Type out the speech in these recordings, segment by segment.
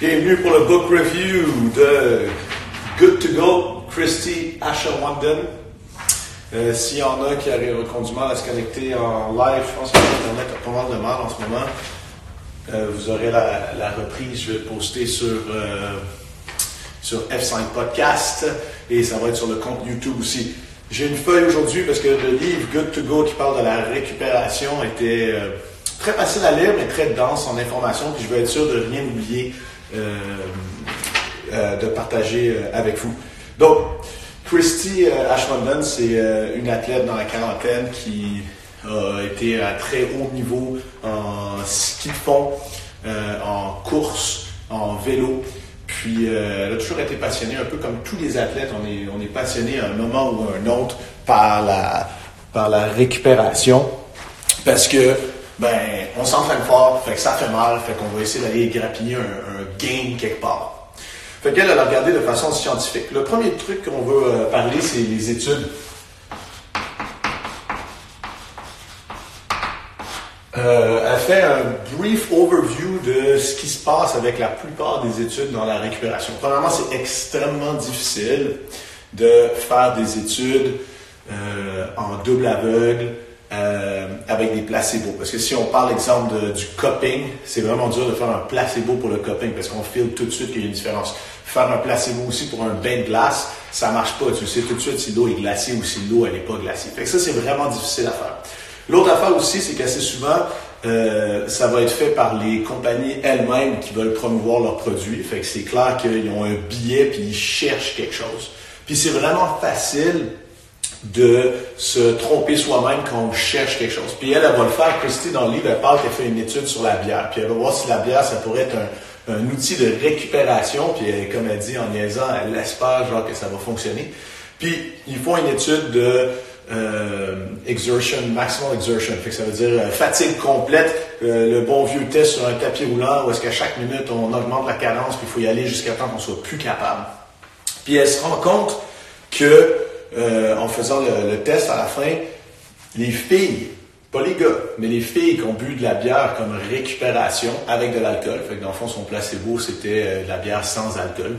Bienvenue pour le book review de Good to Go, Christy Asher-Wanden. Euh, S'il y en a qui auraient du mal à se connecter en live, je pense que l'Internet a pas mal de mal en ce moment. Euh, vous aurez la, reprise, je vais poster sur, euh, sur F5 Podcast et ça va être sur le compte YouTube aussi. J'ai une feuille aujourd'hui parce que le livre Good to Go qui parle de la récupération était euh, très facile à lire mais très dense en information puis je veux être sûr de rien oublier de partager euh, avec vous. Donc, Christy Ashmondon, c'est une athlète dans la quarantaine qui a été à très haut niveau en ski de fond, en course, en vélo. Puis elle a toujours été passionnée, un peu comme tous les athlètes, on est, on est passionné à un moment ou à un autre par la, par la récupération. Parce que ben, on s'entraîne fort, fait que ça fait mal, fait qu'on va essayer d'aller grappiller un, gain quelque part. Fait qu'elle, elle a regardé de façon scientifique. Le premier truc qu'on veut euh, parler, c'est les études. Euh, elle fait un brief overview de ce qui se passe avec la plupart des études dans la récupération. Premièrement, c'est extrêmement difficile de faire des études euh, en double aveugle, euh, avec des placebos. Parce que si on parle, exemple, du cupping, c'est vraiment dur de faire un placebo pour le cupping parce qu'on file tout de suite qu'il y a une différence. Faire un placebo aussi pour un bain de glace, ça marche pas. Tu sais tout de suite si l'eau est glacée ou si l'eau elle est pas glacée. Fait que ça, c'est vraiment difficile à faire. L'autre affaire aussi, c'est qu'assez souvent, euh, ça va être fait par les compagnies elles-mêmes qui veulent promouvoir leurs produits. Fait que c'est clair qu'ils ont un billet puis ils cherchent quelque chose. Puis c'est vraiment facile de se tromper soi-même quand on cherche quelque chose. Puis elle, elle va le faire. Christy, dans le livre, elle parle qu'elle fait une étude sur la bière. Puis elle va voir si la bière, ça pourrait être un, un outil de récupération. Puis elle, comme elle dit en niaisant, elle espère genre que ça va fonctionner. Puis ils font une étude de euh, exertion, maximal exertion. Fait que ça veut dire euh, fatigue complète, euh, le bon vieux test sur un tapis roulant où est-ce qu'à chaque minute on augmente la cadence puis il faut y aller jusqu'à temps qu'on soit plus capable. Puis elle se rend compte que euh, en faisant le, test à la fin, les filles, pas les gars, mais les filles qui ont bu de la bière comme récupération avec de l'alcool, fait que dans le fond, son placebo, c'était euh, de la bière sans alcool.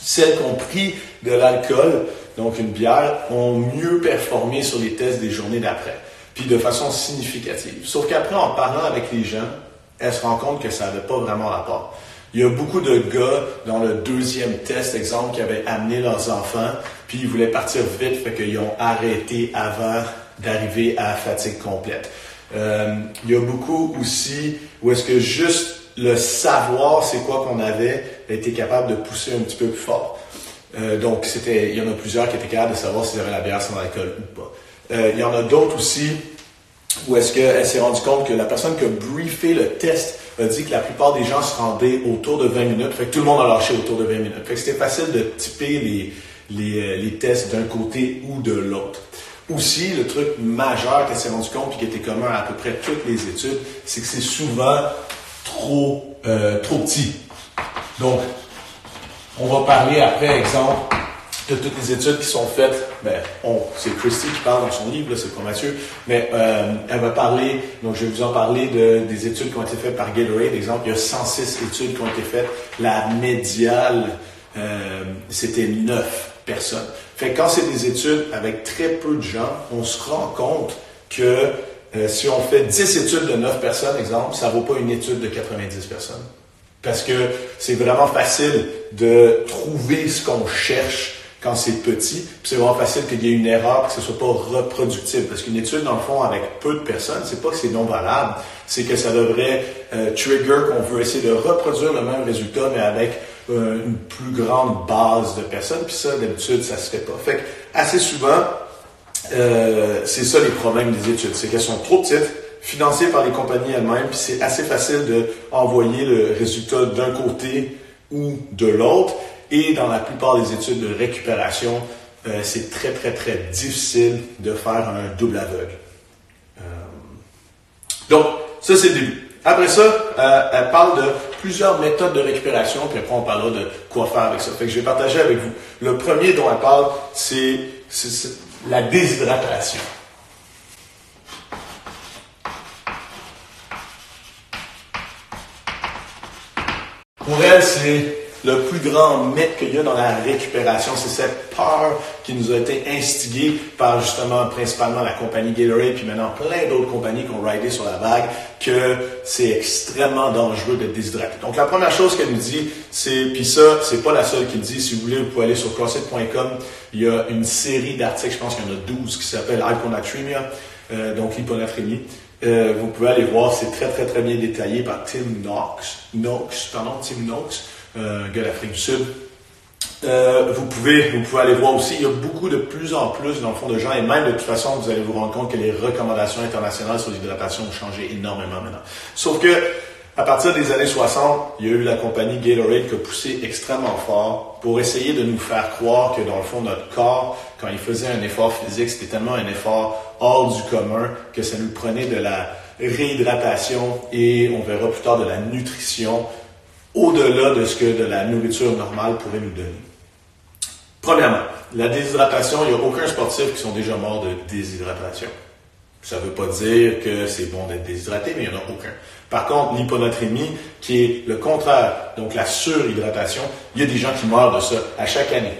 Celles qui ont pris de l'alcool, donc une bière, ont mieux performé sur les tests des journées d'après, puis de façon significative. Sauf qu'après, en parlant avec les gens, elles se rendent compte que ça n'avait pas vraiment rapport. Il y a beaucoup de gars dans le deuxième test, exemple, qui avaient amené leurs enfants, puis ils voulaient partir vite, fait qu'ils ont arrêté avant d'arriver à fatigue complète. Euh, il y a beaucoup aussi où est-ce que juste le savoir c'est quoi qu'on avait été capable de pousser un petit peu plus fort. Euh, donc c'était, il y en a plusieurs qui étaient capables de savoir s'ils avaient la bière sans alcool ou pas. Euh, il y en a d'autres aussi où est-ce qu'elle s'est rendue compte que la personne qui a briefé le test a dit que la plupart des gens se rendaient autour de 20 minutes. Fait que tout le monde a lâché autour de 20 minutes. Fait que c'était facile de typer les, euh, les tests d'un côté ou de l'autre. Aussi, le truc majeur qu'elle s'est rendu compte et qui était commun à, peu près toutes les études, c'est que c'est souvent trop, euh, trop petit. Donc, on va parler après, exemple, de toutes les études qui sont faites, ben, c'est Christy qui parle dans son livre, c'est pas Mathieu, mais euh, elle va parler, donc je vais vous en parler de, des études qui ont été faites par Gatorade. Exemple, il y a 106 études qui ont été faites. La médiale, euh, c'était 9 personnes. Fait quand c'est des études avec très peu de gens, on se rend compte que euh, si on fait 10 études de 9 personnes, exemple, ça vaut pas une étude de 90 personnes. Parce que c'est vraiment facile de trouver ce qu'on cherche quand c'est petit. C'est vraiment facile qu'il y ait une erreur, que ce soit pas reproductible. Parce qu'une étude, dans le fond, avec peu de personnes, c'est pas que c'est non valable, c'est que ça devrait euh, trigger qu'on veut essayer de reproduire le même résultat, mais avec euh, une plus grande base de personnes. Puis ça, d'habitude, ça se fait pas. Fait que, assez souvent, euh, c'est ça les problèmes des études, c'est qu'elles sont trop petites, financées par les compagnies elles-mêmes, puis c'est assez facile de envoyer le résultat d'un côté ou de l'autre. Et dans la plupart des études de récupération, euh, c'est très, très, très difficile de faire un double aveugle. Euh, donc, ça, c'est le début. Après ça, euh, elle parle de plusieurs méthodes de récupération, puis après, on parlera de quoi faire avec ça. Fait que je vais partager avec vous. Le premier dont elle parle, c'est la déshydratation. Pour elle, c'est le plus grand mythe qu'il y a dans la récupération, c'est cette peur qui nous a été instiguée par justement principalement la compagnie Gatorade, puis maintenant plein d'autres compagnies qui ont ridé sur la vague, que c'est extrêmement dangereux de déshydrater. Donc la première chose qu'elle nous dit, c'est, puis ça, c'est pas la seule qui le dit, si vous voulez, vous pouvez aller sur CrossFit.com, il y a une série d'articles, je pense qu'il y en a 12, qui s'appelle Hyponatremia, euh, donc l'hyponatrémie. Euh, vous pouvez aller voir, c'est très très très bien détaillé par Tim Knox, Knox, pardon, Tim Knox euh, gars d'Afrique du Sud. Euh, vous, pouvez, vous pouvez aller voir aussi, il y a beaucoup de plus en plus, dans le fond, de gens, et même de toute façon, vous allez vous rendre compte que les recommandations internationales sur l'hydratation ont changé énormément maintenant. Sauf que, à partir des années 60, il y a eu la compagnie Gatorade qui a poussé extrêmement fort pour essayer de nous faire croire que, dans le fond, notre corps, quand il faisait un effort physique, c'était tellement un effort hors du commun que ça nous prenait de la réhydratation et, on verra plus tard, de la nutrition au-delà de ce que de la nourriture normale pourrait nous donner. Premièrement, la déshydratation, il n'y a aucun sportif qui sont déjà morts de déshydratation. Ça ne veut pas dire que c'est bon d'être déshydraté, mais il n'y en a aucun. Par contre, l'hyponatrémie, qui est le contraire, donc la surhydratation, il y a des gens qui meurent de ça à chaque année.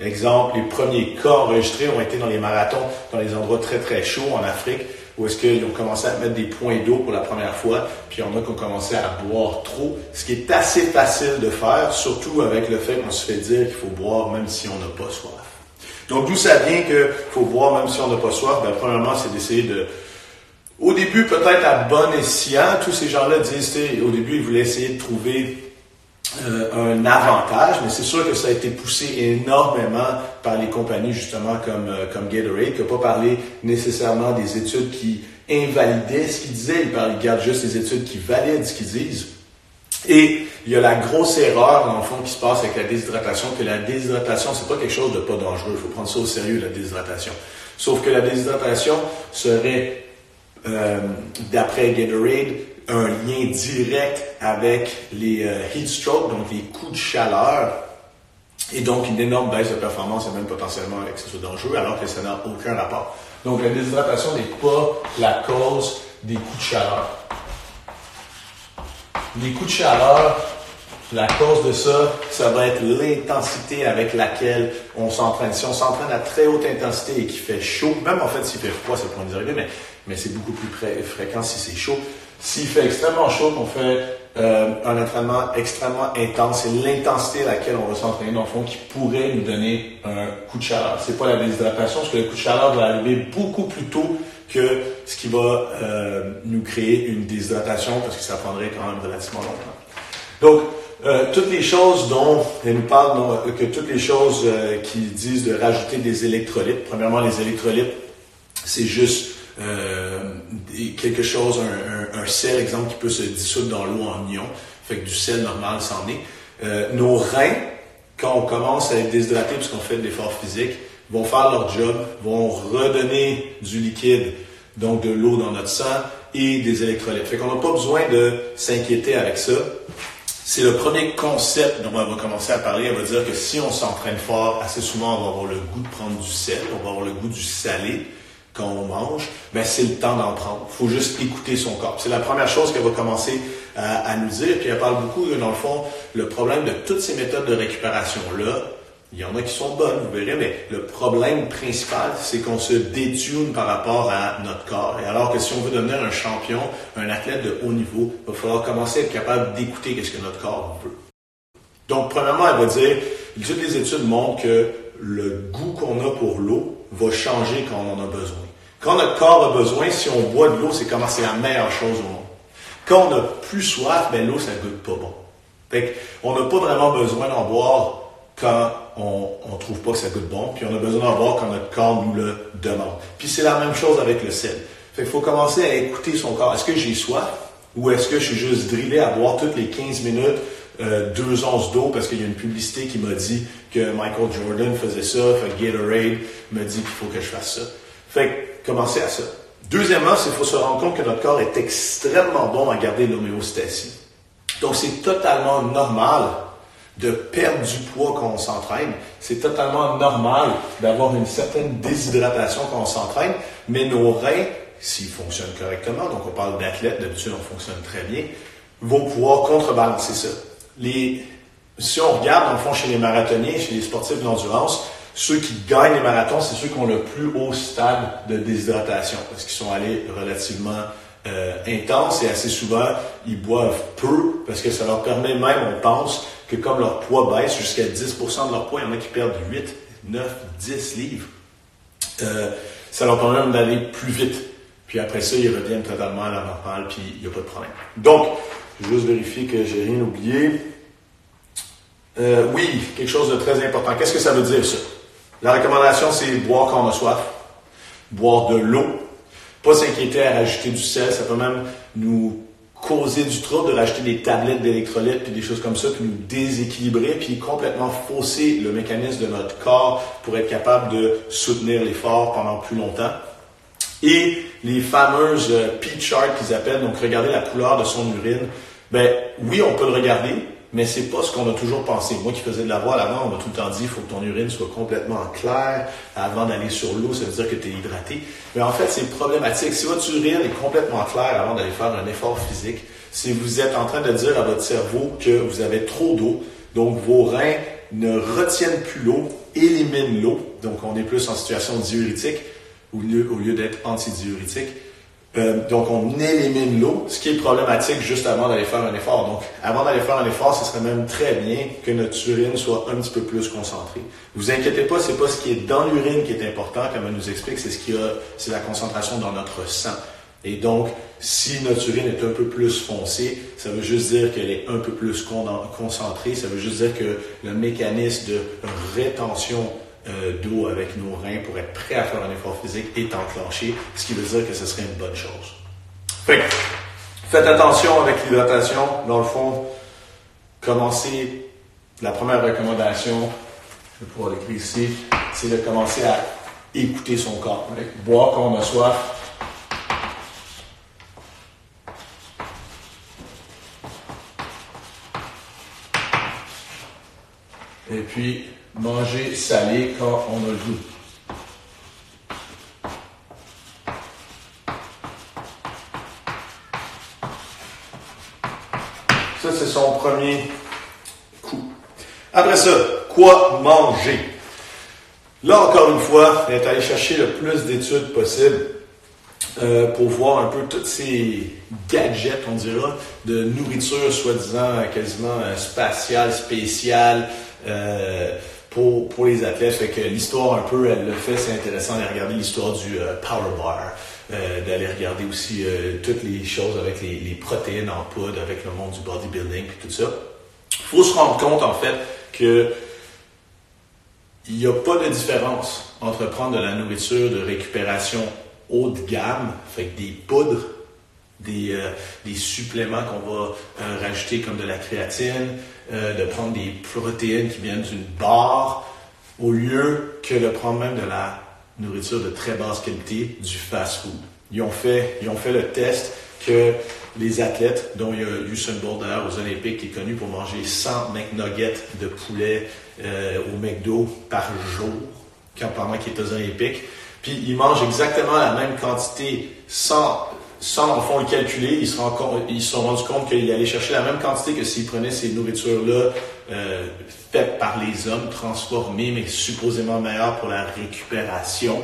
Exemple, les premiers cas enregistrés ont été dans les marathons, dans les endroits très très chauds en Afrique où est-ce qu'ils ont commencé à mettre des points d'eau pour la première fois, puis il y en a qui ont commencé à boire trop, ce qui est assez facile de faire, surtout avec le fait qu'on se fait dire qu'il faut boire même si on n'a pas soif. Donc d'où ça vient qu'il faut boire même si on n'a pas soif? Ben, premièrement, c'est d'essayer de... Au début, peut-être à bon escient, tous ces gens-là disent, au début, ils voulaient essayer de trouver euh, un avantage, mais c'est sûr que ça a été poussé énormément par les compagnies justement comme, euh, comme Gatorade, qui n'a pas parlé nécessairement des études qui invalidaient ce qu'ils disaient, ils, parlent, gardent juste les études qui valident ce qu'ils disent. Et il y a la grosse erreur, dans le fond, qui se passe avec la déshydratation, que la déshydratation, c'est pas quelque chose de pas dangereux. Il faut prendre ça au sérieux, la déshydratation. Sauf que la déshydratation serait, euh, d'après Gatorade, un lien direct avec les euh, heat strokes, donc les coups de chaleur, et donc une énorme baisse de performance et même potentiellement ce soit dangereux, alors que ça n'a aucun rapport. Donc la déshydratation n'est pas la cause des coups de chaleur. Les coups de chaleur, la cause de ça, ça va être l'intensité avec laquelle on s'entraîne. Si on s'entraîne à très haute intensité et qu'il fait chaud, même en fait s'il fait froid, c'est point arriver, mais, mais c'est beaucoup plus fréquent si c'est chaud, s'il fait extrêmement chaud, qu'on fait euh, un entraînement extrêmement intense, c'est l'intensité à laquelle on va s'entraîner, dans le fond, qui pourrait nous donner un coup de chaleur. C'est pas la déshydratation, parce que le coup de chaleur va arriver beaucoup plus tôt que ce qui va euh, nous créer une déshydratation, parce que ça prendrait quand même relativement longtemps. Donc, euh, toutes les choses dont elle nous parle, que toutes les choses qui disent de rajouter des électrolytes, premièrement, les électrolytes, c'est juste quelque chose, un, un, sel, exemple, qui peut se dissoudre dans l'eau en ion, fait que du sel normal s'en est. Euh, nos reins, quand on commence à être déshydraté puisqu'on fait de l'effort physique, vont faire leur job, vont redonner du liquide, donc de l'eau dans notre sang et des électrolytes. Fait qu'on n'a pas besoin de s'inquiéter avec ça. C'est le premier concept dont on va commencer à parler. On va dire que si on s'entraîne fort, assez souvent, on va avoir le goût de prendre du sel, on va avoir le goût du salé quand on mange, ben c'est le temps d'en prendre. Il faut juste écouter son corps. C'est la première chose qu'elle va commencer à, nous dire. Puis elle parle beaucoup, dans le fond, le problème de toutes ces méthodes de récupération-là. Il y en a qui sont bonnes, vous verrez, mais le problème principal, c'est qu'on se détune par rapport à notre corps. Et alors que si on veut devenir un champion, un athlète de haut niveau, il va falloir commencer à être capable d'écouter ce que notre corps veut. Donc, premièrement, elle va dire, toutes les études montrent que le goût qu'on a pour l'eau va changer quand on en a besoin. Quand notre corps a besoin, si on boit de l'eau, c'est comme c'est la meilleure chose au monde. Quand on n'a plus soif, ben l'eau, ça goûte pas bon. Fait on n'a pas vraiment besoin d'en boire quand on ne trouve pas que ça goûte bon, puis on a besoin d'en boire quand notre corps nous le demande. Puis c'est la même chose avec le sel. Fait faut commencer à écouter son corps. Est-ce que j'ai soif ou est-ce que je suis juste drillé à boire toutes les 15 minutes euh, deux onces d'eau parce qu'il y a une publicité qui m'a dit que Michael Jordan faisait ça, fait Gatorade me dit qu'il faut que je fasse ça. Fait que commencez à ça. Deuxièmement, il faut se rendre compte que notre corps est extrêmement bon à garder l'homéostasie. Donc c'est totalement normal de perdre du poids quand on s'entraîne. C'est totalement normal d'avoir une certaine déshydratation quand on s'entraîne, mais nos reins, s'ils fonctionnent correctement, donc on parle d'athlètes, d'habitude on fonctionne très bien, vont pouvoir contrebalancer ça. Si on regarde, dans le fond, chez les marathoniens, chez les sportifs d'endurance, ceux qui gagnent les marathons, c'est ceux qui ont le plus haut stade de déshydratation, parce qu'ils sont allés relativement euh, intenses et assez souvent, ils boivent peu, parce que ça leur permet même, on pense, que comme leur poids baisse jusqu'à 10% de leur poids, il y en a qui perdent 8, 9, 10 livres. Euh, ça leur permet même d'aller plus vite. Puis après ça, ils reviennent totalement à la normale, puis il n'y a pas de problème. Donc, je vais juste vérifier que j'ai rien oublié. Euh, oui, quelque chose de très important. Qu'est-ce que ça veut dire ça? La recommandation, c'est boire quand on a soif, boire de l'eau, pas s'inquiéter à rajouter du sel, ça peut même nous causer du trouble de rajouter des tablettes d'électrolytes puis des choses comme ça, puis nous déséquilibrer, puis complètement fausser le mécanisme de notre corps pour être capable de soutenir l'effort pendant plus longtemps. Et les fameuses euh, P-chart qu'ils appellent, donc regarder la couleur de son urine, ben oui, on peut le regarder, mais c'est pas ce qu'on a toujours pensé. Moi qui faisais de la voile avant, on m'a tout le temps dit il faut que ton urine soit complètement claire avant d'aller sur l'eau, ça veut dire que tu es hydraté. Mais en fait, c'est problématique. Si votre urine est complètement claire avant d'aller faire un effort physique, si vous êtes en train de dire à votre cerveau que vous avez trop d'eau, donc vos reins ne retiennent plus l'eau, éliminent l'eau, donc on est plus en situation diurétique au lieu, d'être antidiurétique. Euh, donc, on élimine l'eau, ce qui est problématique juste avant d'aller faire un effort. Donc, avant d'aller faire un effort, ce serait même très bien que notre urine soit un petit peu plus concentrée. Vous inquiétez pas, c'est pas ce qui est dans l'urine qui est important, comme elle nous explique, c'est ce qui a, c'est la concentration dans notre sang. Et donc, si notre urine est un peu plus foncée, ça veut juste dire qu'elle est un peu plus concentrée. Ça veut juste dire que le mécanisme de rétention euh, d'eau avec nos reins pour être prêt à faire un effort physique est enclenché, ce qui veut dire que ce serait une bonne chose. faites attention avec l'hydratation. Dans le fond, commencez, la première recommandation, je vais pouvoir l'écrire ici, c'est de commencer à écouter son corps. Boire quand on a soif, Et puis, manger salé quand on a le goût. Ça, c'est son premier coup. Après ça, quoi manger? Là, encore une fois, est allé chercher le plus d'études possible euh, pour voir un peu tous ces gadgets, on dira, de nourriture soi-disant quasiment euh, spatiale, spéciale, euh, pour, pour les athlètes. Fait que l'histoire un peu, elle le fait, c'est intéressant d'aller regarder l'histoire du euh, Power Bar, euh, d'aller regarder aussi euh, toutes les choses avec les, les, protéines en poudre, avec le monde du bodybuilding et tout ça. Il faut se rendre compte en fait que il n'y a pas de différence entre prendre de la nourriture de récupération haut de gamme, fait que des poudres, des, euh, des suppléments qu'on va euh, rajouter comme de la créatine, euh, de prendre des protéines qui viennent d'une barre, au lieu que de prendre même de la nourriture de très basse qualité, du fast-food. Ils ont fait, ils ont fait le test que les athlètes, dont il y a Usain Bolt d'ailleurs aux Olympiques, qui est connu pour manger 100 McNuggets de poulet au McDo par jour, quand pendant qu'il est aux Olympiques, puis ils mangent exactement la même quantité sans en fond, le calculer, ils se, sont rendus compte qu'ils allaient chercher la même quantité que s'ils prenaient ces nourritures-là euh, faites par les hommes, transformées, mais supposément meilleures pour la récupération.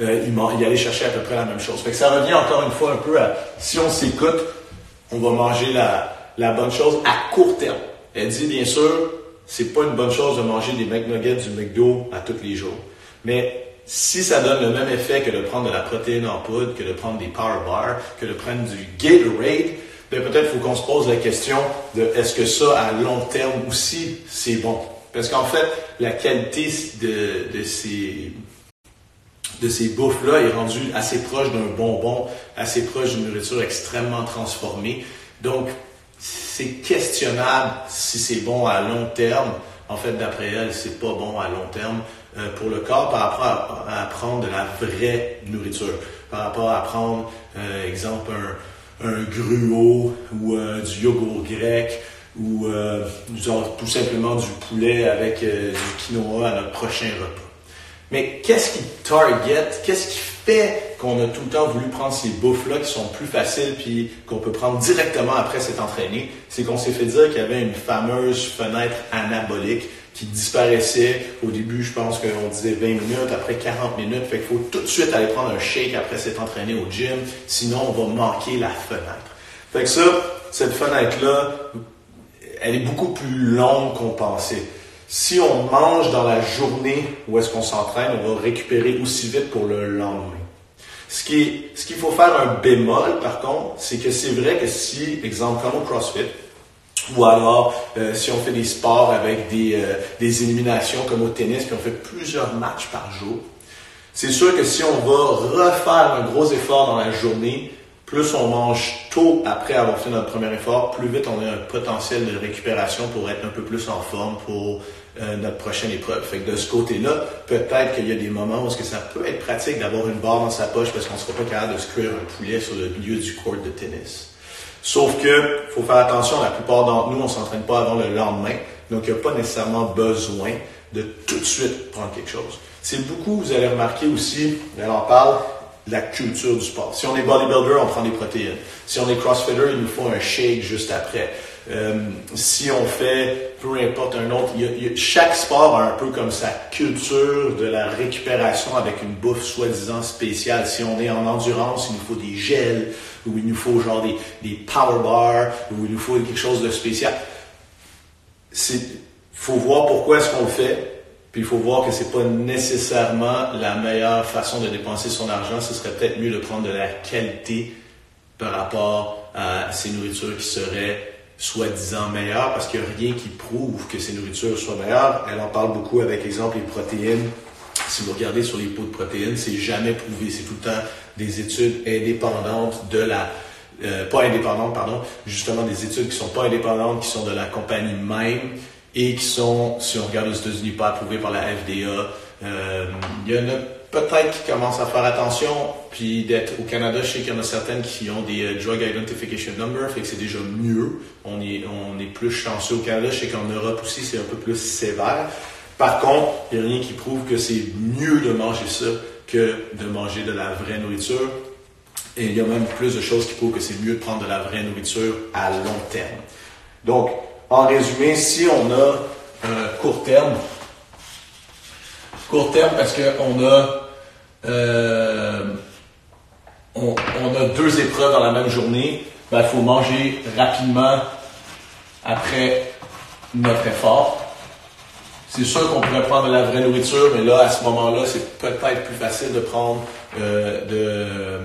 Euh, ils, allaient chercher à peu près la même chose. Fait que ça revient encore une fois un peu à, si on s'écoute, on va manger la, la bonne chose à court terme. Elle dit, bien sûr, c'est pas une bonne chose de manger des McNuggets du McDo à tous les jours. Mais si ça donne le même effet que de prendre de la protéine en poudre, que de prendre des power bars, que de prendre du Gatorade, ben peut-être faut qu'on se pose la question de est-ce que ça, à long terme aussi, c'est bon? Parce qu'en fait, la qualité de, de ces, de ces bouffes-là est rendue assez proche d'un bonbon, assez proche d'une nourriture extrêmement transformée. Donc, c'est questionnable si c'est bon à long terme. En fait, d'après elle, c'est pas bon à long terme. Euh, pour le corps par rapport à, prendre de la vraie nourriture, par rapport à prendre, euh, exemple, un, un gruau ou euh, du yogourt grec ou tout simplement du poulet avec du quinoa à notre prochain repas. Mais qu'est-ce qui target, qu'est-ce qui fait qu'on a tout le temps voulu prendre ces bouffes-là qui sont plus faciles puis qu'on peut prendre directement après s'être entraîné, c'est qu'on s'est fait dire qu'il y avait une fameuse fenêtre anabolique qui disparaissait. Au début, je pense qu'on disait 20 minutes, après 40 minutes. Fait qu'il faut tout de suite aller prendre un shake après s'être entraîné au gym, sinon on va manquer la fenêtre. Fait que ça, cette fenêtre-là, elle est beaucoup plus longue qu'on pensait. Si on mange dans la journée où est-ce qu'on s'entraîne, on va récupérer aussi vite pour le lendemain. Ce qui ce qu'il faut faire un bémol, par contre, c'est que c'est vrai que si, exemple, comme au CrossFit, ou alors euh, si on fait des sports avec des, euh, des éliminations comme au tennis, puis on fait plusieurs matchs par jour, c'est sûr que si on va refaire un gros effort dans la journée, plus on mange tôt après avoir fait notre premier effort, plus vite on a un potentiel de récupération pour être un peu plus en forme pour euh, notre prochaine épreuve. Fait que de ce côté-là, peut-être qu'il y a des moments où que ça peut être pratique d'avoir une barre dans sa poche parce qu'on ne sera pas capable de se cuire un poulet sur le milieu du court de tennis. Sauf que, faut faire attention, la plupart d'entre nous, on s'entraîne pas avant le lendemain, donc il n'y a pas nécessairement besoin de tout de suite prendre quelque chose. C'est beaucoup, vous allez remarquer aussi, on en parle, la culture du sport. Si on est bodybuilder, on prend des protéines. Si on est crossfitter, il nous faut un shake juste après. Euh, si on fait peu importe un autre, chaque sport a un peu comme sa culture de la récupération avec une bouffe soi-disant spéciale. Si on est en endurance, il nous faut des gels, ou il nous faut genre des, power bars, ou il nous faut quelque chose de spécial. Il faut voir pourquoi est-ce qu'on le fait, puis il faut voir que c'est pas nécessairement la meilleure façon de dépenser son argent. Ce serait peut-être mieux de prendre de la qualité par rapport à ces nourritures qui seraient soi-disant meilleures, parce qu'il n'y a rien qui prouve que ces nourritures soient meilleures. Elle en parle beaucoup avec exemple les protéines. Si vous regardez sur les pots de protéines, c'est jamais prouvé. C'est tout le temps des études indépendantes de la euh, pas indépendantes, pardon, justement des études qui sont pas indépendantes, qui sont de la compagnie même, et qui sont, si on regarde aux États-Unis, pas approuvés par la FDA. Euh, il y en a peut-être qui commencent à faire attention, puis d'être au Canada, je sais qu'il y en a certaines qui ont des euh, Drug Identification Number, fait que c'est déjà mieux. On est, on est plus chanceux au Canada, je sais qu'en Europe aussi, c'est un peu plus sévère. Par contre, il n'y a rien qui prouve que c'est mieux de manger ça que de manger de la vraie nourriture. Et il y a même plus de choses qui prouvent que c'est mieux de prendre de la vraie nourriture à long terme. Donc, en résumé, si on a court terme, court terme parce qu'on a, euh, on, a deux épreuves dans la même journée, il ben, faut manger rapidement après notre effort. C'est sûr qu'on pourrait prendre la vraie nourriture, mais là, à ce moment-là, c'est peut-être plus facile de prendre euh,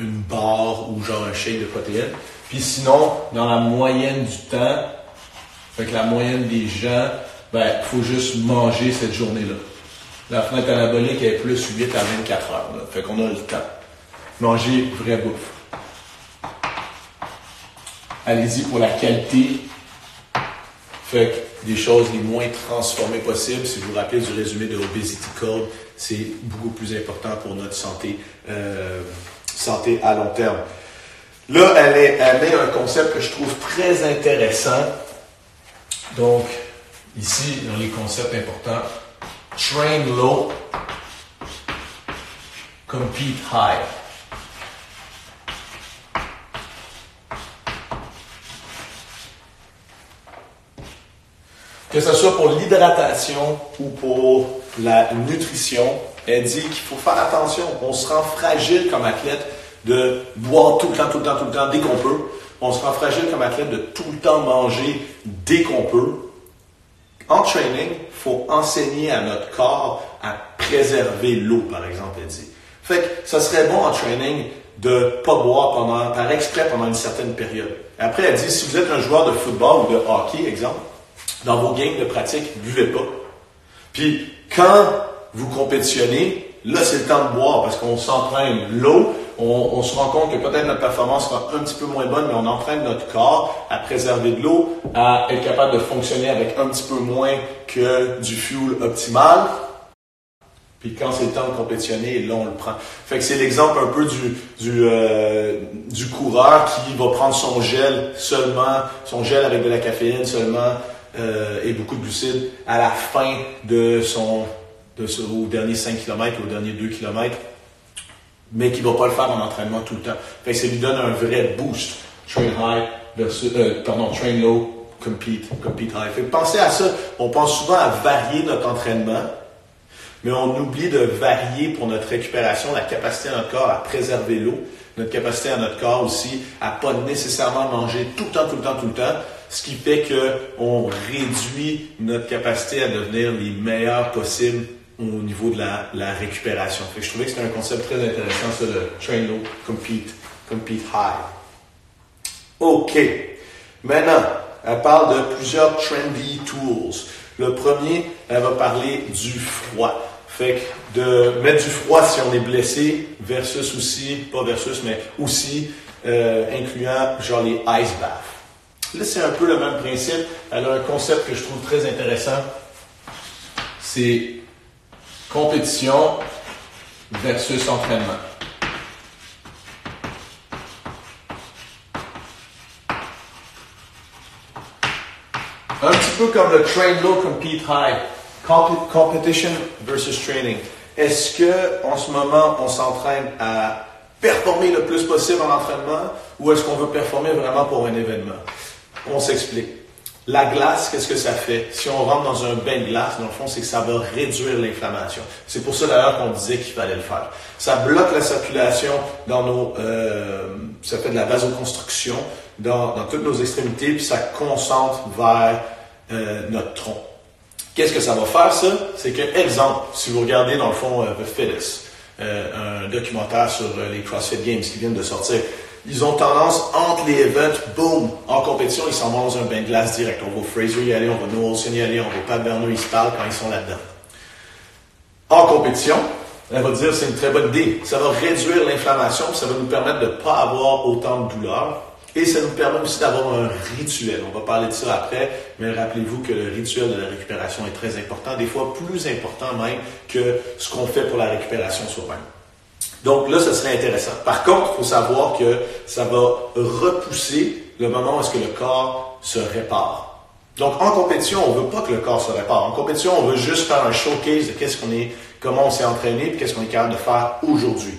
une barre ou genre un shake de protéines. Puis sinon, dans la moyenne du temps, que la moyenne des gens, ben, il faut juste manger cette journée-là. La fenêtre anabolique est plus 8 à 24 heures. Fait qu'on a le temps. Manger vraie bouffe. Allez-y pour la qualité. Fait des choses les moins transformées possibles. Si vous vous rappelez du résumé de Obesity Code, c'est beaucoup plus important pour notre santé, euh, à long terme. Là, est, elle met un concept que je trouve très intéressant donc, ici, dans les concepts importants, train low, compete high. Que ce soit pour l'hydratation ou pour la nutrition, elle dit qu'il faut faire attention. On se rend fragile comme athlète de boire tout le temps, tout le temps, tout le temps, dès qu'on peut on se rend fragile comme athlète de tout le temps manger dès qu'on peut. En training, faut enseigner à notre corps à préserver l'eau, par exemple, elle dit. Fait que ça serait bon en training de pas boire pendant, par exprès pendant une certaine période. Après, elle dit, si vous êtes un joueur de football ou de hockey, exemple, dans vos games de pratique, buvez pas. Puis, quand vous compétitionnez, là, c'est le temps de boire parce qu'on s'entraîne l'eau on, se rend compte que peut-être notre performance sera un petit peu moins bonne, mais on entraîne notre corps à préserver de l'eau, à être capable de fonctionner avec un petit peu moins que du fuel optimal. Puis quand c'est le temps de compétitionner, là, on le prend. Fait que c'est l'exemple un peu du, du, euh, coureur qui va prendre son gel seulement, son gel avec de la caféine seulement euh, et beaucoup de glucides à la fin de son, de au dernier 5 km, au dernier 2 km mais qui ne va pas le faire en entraînement tout le temps. Ça lui donne un vrai boost. Train high versus, euh, pardon, train low, compete, compete high. Fait que pensez à ça. On pense souvent à varier notre entraînement, mais on oublie de varier pour notre récupération la capacité de notre corps à préserver l'eau, notre capacité à notre corps aussi à pas nécessairement manger tout le temps, tout le temps, tout le temps, ce qui fait qu'on réduit notre capacité à devenir les meilleurs possibles au niveau de la, récupération. je trouvais que c'était un concept très intéressant, ça, de train low, compete, compete high. OK. Maintenant, elle parle de plusieurs trendy tools. Le premier, elle va parler du froid. Fait que de mettre du froid si on est blessé versus aussi, pas versus, mais aussi euh, incluant genre les ice baths. Là, c'est un peu le même principe. Elle a un concept que je trouve très intéressant. C'est compétition versus entraînement. Un petit peu comme le train low, compete high. Competition versus training. Est-ce que en ce moment on s'entraîne à performer le plus possible en entraînement ou est-ce qu'on veut performer vraiment pour un événement? On s'explique. La glace, qu'est-ce que ça fait? Si on rentre dans un bain de glace, dans le fond, c'est que ça va réduire l'inflammation. C'est pour ça d'ailleurs qu'on disait qu'il fallait le faire. Ça bloque la circulation dans nos... Euh, ça fait de la vasoconstruction dans, dans toutes nos extrémités, puis ça concentre vers euh, notre tronc. Qu'est-ce que ça va faire, ça? C'est que, exemple, si vous regardez dans le fond euh, The Fittest, un documentaire sur les CrossFit Games qui viennent de sortir, ils ont tendance, entre les events, boom, en compétition, ils s'en vont dans un bain de glace direct. On va Fraser y aller, on va Noah Olsen y aller, on va Pat Bernard, ils se parlent quand ils sont là-dedans. En compétition, elle va dire c'est une très bonne idée. Ça va réduire l'inflammation, ça va nous permettre de ne pas avoir autant de douleur. Et ça nous permet aussi d'avoir un rituel. On va parler de ça après, mais rappelez-vous que le rituel de la récupération est très important, des fois plus important même que ce qu'on fait pour la récupération soi-même. Donc là, ce serait intéressant. Par contre, il faut savoir que ça va repousser le moment où est-ce que le corps se répare. Donc en compétition, on veut pas que le corps se répare. En compétition, on veut juste faire un showcase de qu'est-ce qu'on est, comment on s'est entraîné, et qu'est-ce qu'on est capable de faire aujourd'hui.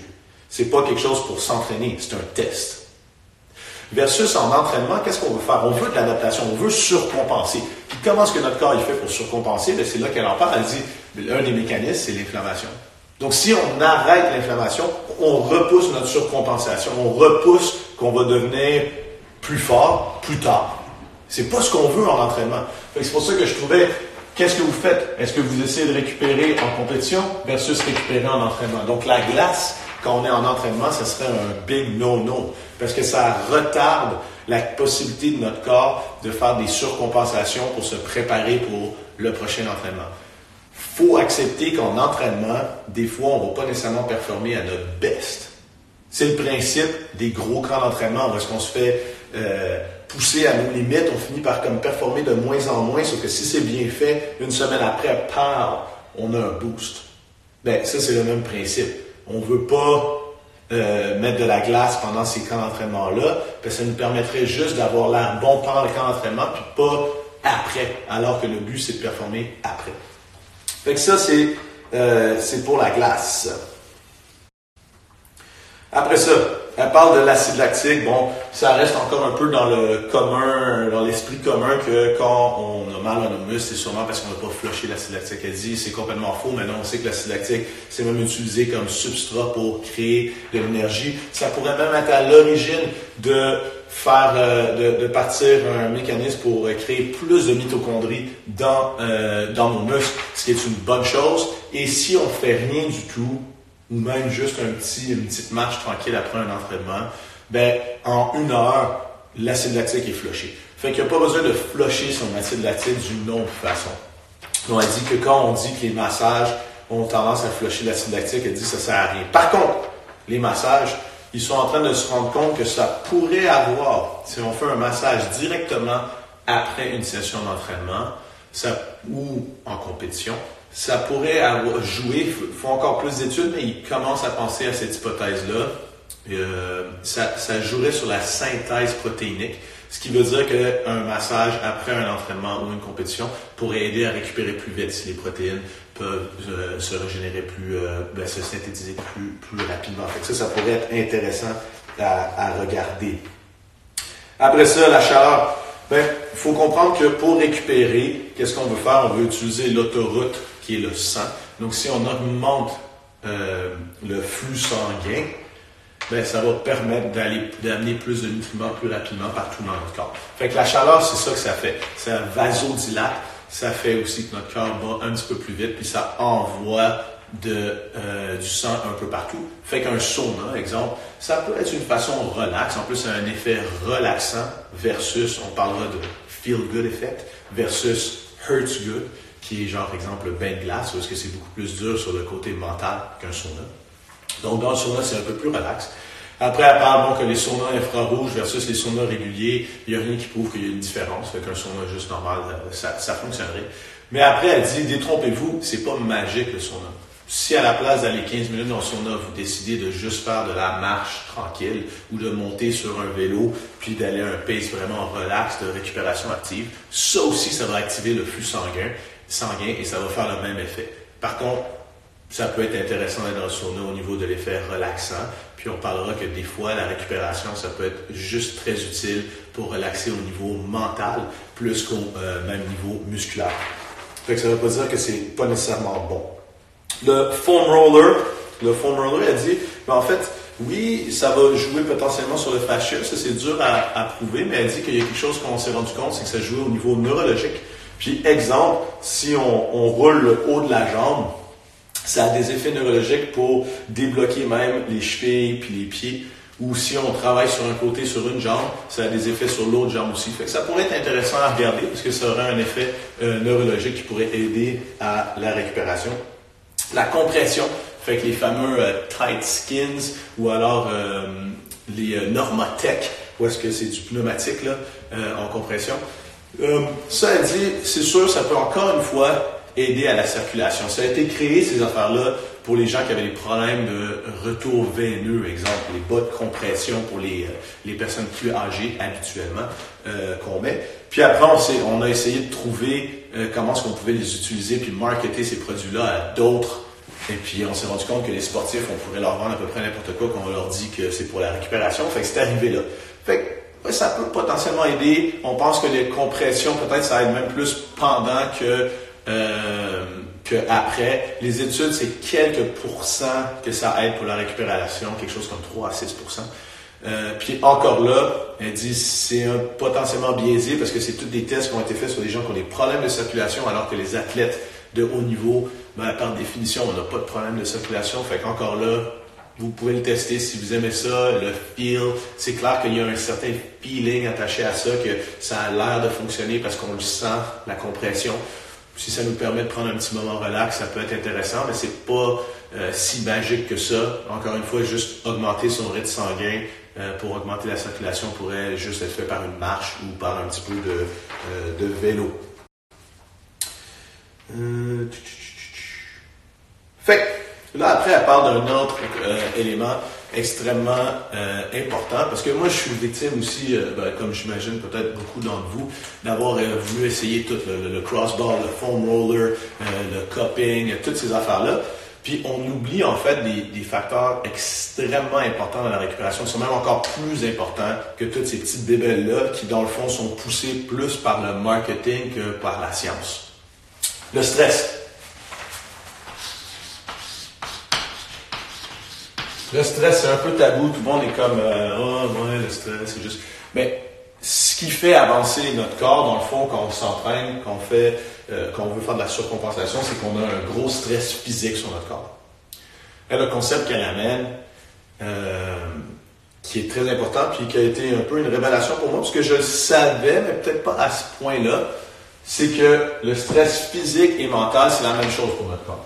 C'est pas quelque chose pour s'entraîner, c'est un test. Versus en entraînement, qu'est-ce qu'on veut faire? On veut de l'adaptation, on veut surcompenser. Puis comment est-ce que notre corps il fait pour surcompenser? Ben, c'est là qu'elle en parle. Elle dit, l'un des mécanismes, c'est l'inflammation. Donc, si on arrête l'inflammation, on repousse notre surcompensation, on repousse qu'on va devenir plus fort plus tard. C'est pas ce qu'on veut en entraînement. C'est pour ça que je trouvais, qu'est-ce que vous faites? Est-ce que vous essayez de récupérer en compétition versus récupérer en entraînement? Donc, la glace, quand on est en entraînement, ce serait un big no-no. Parce que ça retarde la possibilité de notre corps de faire des surcompensations pour se préparer pour le prochain entraînement faut accepter qu'en entraînement, des fois, on ne va pas nécessairement performer à notre best. C'est le principe des gros grands d'entraînement, parce qu'on se fait euh, pousser à nos limites, on finit par comme performer de moins en moins, sauf que si c'est bien fait, une semaine après, par, on a un boost. Ben, ça, c'est le même principe. On ne veut pas euh, mettre de la glace pendant ces camps d'entraînement-là, parce que ça nous permettrait juste d'avoir l'air bon pendant le camp d'entraînement, puis pas après, alors que le but, c'est de performer après. Fait que ça, c'est, euh, pour la glace. Après ça, elle parle de l'acide lactique. Bon, ça reste encore un peu dans le commun, dans l'esprit commun que quand on a mal à nos muscles, c'est sûrement parce qu'on n'a pas flushé l'acide lactique. Elle dit c'est complètement faux. Maintenant, on sait que l'acide lactique, c'est même utilisé comme substrat pour créer de l'énergie. Ça pourrait même être à l'origine de faire euh, de, partir un mécanisme pour créer plus de mitochondries dans, euh, dans nos muscles, ce qui est une bonne chose. Et si on fait rien du tout, ou même juste un petit, une petite marche tranquille après un entraînement, ben, en une heure, l'acide lactique est flushé. Fait qu'il n'y a pas besoin de flusher son acide lactique d'une autre façon. On a dit que quand on dit que les massages ont tendance à flusher l'acide lactique, elle dit que ça sert à rien. Par contre, les massages, ils sont en train de se rendre compte que ça pourrait avoir, si on fait un massage directement après une session d'entraînement ou en compétition, ça pourrait avoir joué, il faut encore plus d'études, mais ils commencent à penser à cette hypothèse-là. Euh, ça, ça jouerait sur la synthèse protéinique, ce qui veut dire qu'un massage après un entraînement ou une compétition pourrait aider à récupérer plus vite si les protéines peuvent euh, se régénérer plus, euh, ben, se synthétiser plus, plus rapidement. Fait ça, ça pourrait être intéressant à, regarder. Après ça, la chaleur. Ben, il faut comprendre que pour récupérer, qu'est-ce qu'on veut faire? On veut utiliser l'autoroute qui est le sang. Donc, si on augmente euh, le flux sanguin, ben, ça va permettre d'aller, d'amener plus de nutriments plus rapidement partout dans notre corps. Fait que la chaleur, c'est ça que ça fait. Ça vasodilate. Ça fait aussi que notre cœur bat un petit peu plus vite, puis ça envoie de, euh, du sang un peu partout. Fait qu'un sauna, exemple, ça peut être une façon relaxe. En plus, ça a un effet relaxant versus, on parlera de feel good effect, versus hurts good, qui est genre, exemple, le bain de glace, parce que c'est beaucoup plus dur sur le côté mental qu'un sauna. Donc, dans le sauna, c'est un peu plus relax. Après, elle parle que les saunas infrarouges versus les saunas réguliers, il n'y a rien qui prouve qu'il y a une différence. Fait qu'un sauna juste normal, ça, ça fonctionnerait. Mais après, elle dit, détrompez-vous, c'est pas magique le sauna. Si à la place d'aller 15 minutes dans le sauna, vous décidez de juste faire de la marche tranquille ou de monter sur un vélo puis d'aller à un pace vraiment relax de récupération active, ça aussi, ça va activer le flux sanguin, sanguin et ça va faire le même effet. Par contre, ça peut être intéressant d'être dans le sauna au niveau de l'effet relaxant. Puis on parlera que des fois, la récupération, ça peut être juste très utile pour relaxer au niveau mental plus qu'au euh, même niveau musculaire. Fait ça ne veut pas dire que c'est pas nécessairement bon. Le foam roller, le foam roller, a dit, mais en fait, oui, ça va jouer potentiellement sur le fascia, ça c'est dur à, à, prouver, mais elle dit qu'il y a quelque chose qu'on s'est rendu compte, c'est que ça joue au niveau neurologique. Puis exemple, si on, roule le haut de la jambe, ça a des effets neurologiques pour débloquer même les chevilles puis les pieds. Ou si on travaille sur un côté, sur une jambe, ça a des effets sur l'autre jambe aussi. Fait que ça pourrait être intéressant à regarder parce que ça aurait un effet euh, neurologique qui pourrait aider à la récupération. La compression, fait que les fameux euh, tight skins ou alors euh, les euh, Normatec, où est-ce que c'est du pneumatique là, en compression. Ça dit, c'est sûr, ça peut encore une fois aider à la circulation. Ça a été créé, ces affaires-là, pour les gens qui avaient des problèmes de retour veineux, exemple, les bas de compression pour les, euh, les personnes plus âgées habituellement euh, qu'on met. Puis après, on, on, a essayé de trouver euh, comment est-ce qu'on pouvait les utiliser puis marketer ces produits-là à d'autres. Et puis on s'est rendu compte que les sportifs, on pourrait leur vendre à peu près n'importe quoi quand on leur dit que c'est pour la récupération. Fait que c'est arrivé là. Fait que ça peut potentiellement aider. On pense que les compressions, peut-être, ça aide même plus pendant que euh, qu'après. Les études, c'est quelques pourcents que ça aide pour la récupération, quelque chose comme 3 à 6% euh, puis encore là, elle dit c'est potentiellement biaisé parce que c'est tous des tests qui ont été faits sur des gens qui ont des problèmes de circulation alors que les athlètes de haut niveau, ben, par définition, on n'a pas de problème de circulation. Fait qu'encore là, vous pouvez le tester si vous aimez ça, le feel. C'est clair qu'il y a un certain feeling attaché à ça, que ça a l'air de fonctionner parce qu'on le sent, la compression si ça nous permet de prendre un petit moment relax, ça peut être intéressant, mais c'est pas euh, si magique que ça. Encore une fois, juste augmenter son rythme sanguin euh, pour augmenter la circulation pourrait juste être fait par une marche ou par un petit peu de, euh, de vélo. Fait là, après, elle parle d'un autre élément extrêmement euh, important parce que moi je suis victime aussi, euh, ben, comme j'imagine peut-être beaucoup d'entre vous, d'avoir euh, voulu essayer tout le, crossbar, le foam roller, le cupping, toutes ces affaires-là. Puis on oublie en fait des, facteurs extrêmement importants dans la récupération, qui sont même encore plus importants que toutes ces petites bébelles-là qui dans le fond sont poussées plus par le marketing que par la science. Le stress. Le stress, c'est un peu tabou. Tout le monde est comme, euh, oh, ouais, le stress, c'est juste. Mais ce qui fait avancer notre corps, dans le fond, quand on s'entraîne, quand on fait, euh, veut faire de la surcompensation, c'est qu'on a un gros stress physique sur notre corps. Et le concept qu'elle amène, euh, qui est très important, puis qui a été un peu une révélation pour moi, parce que je le savais, mais peut-être pas à ce point-là, c'est que le stress physique et mental, c'est la même chose pour notre corps.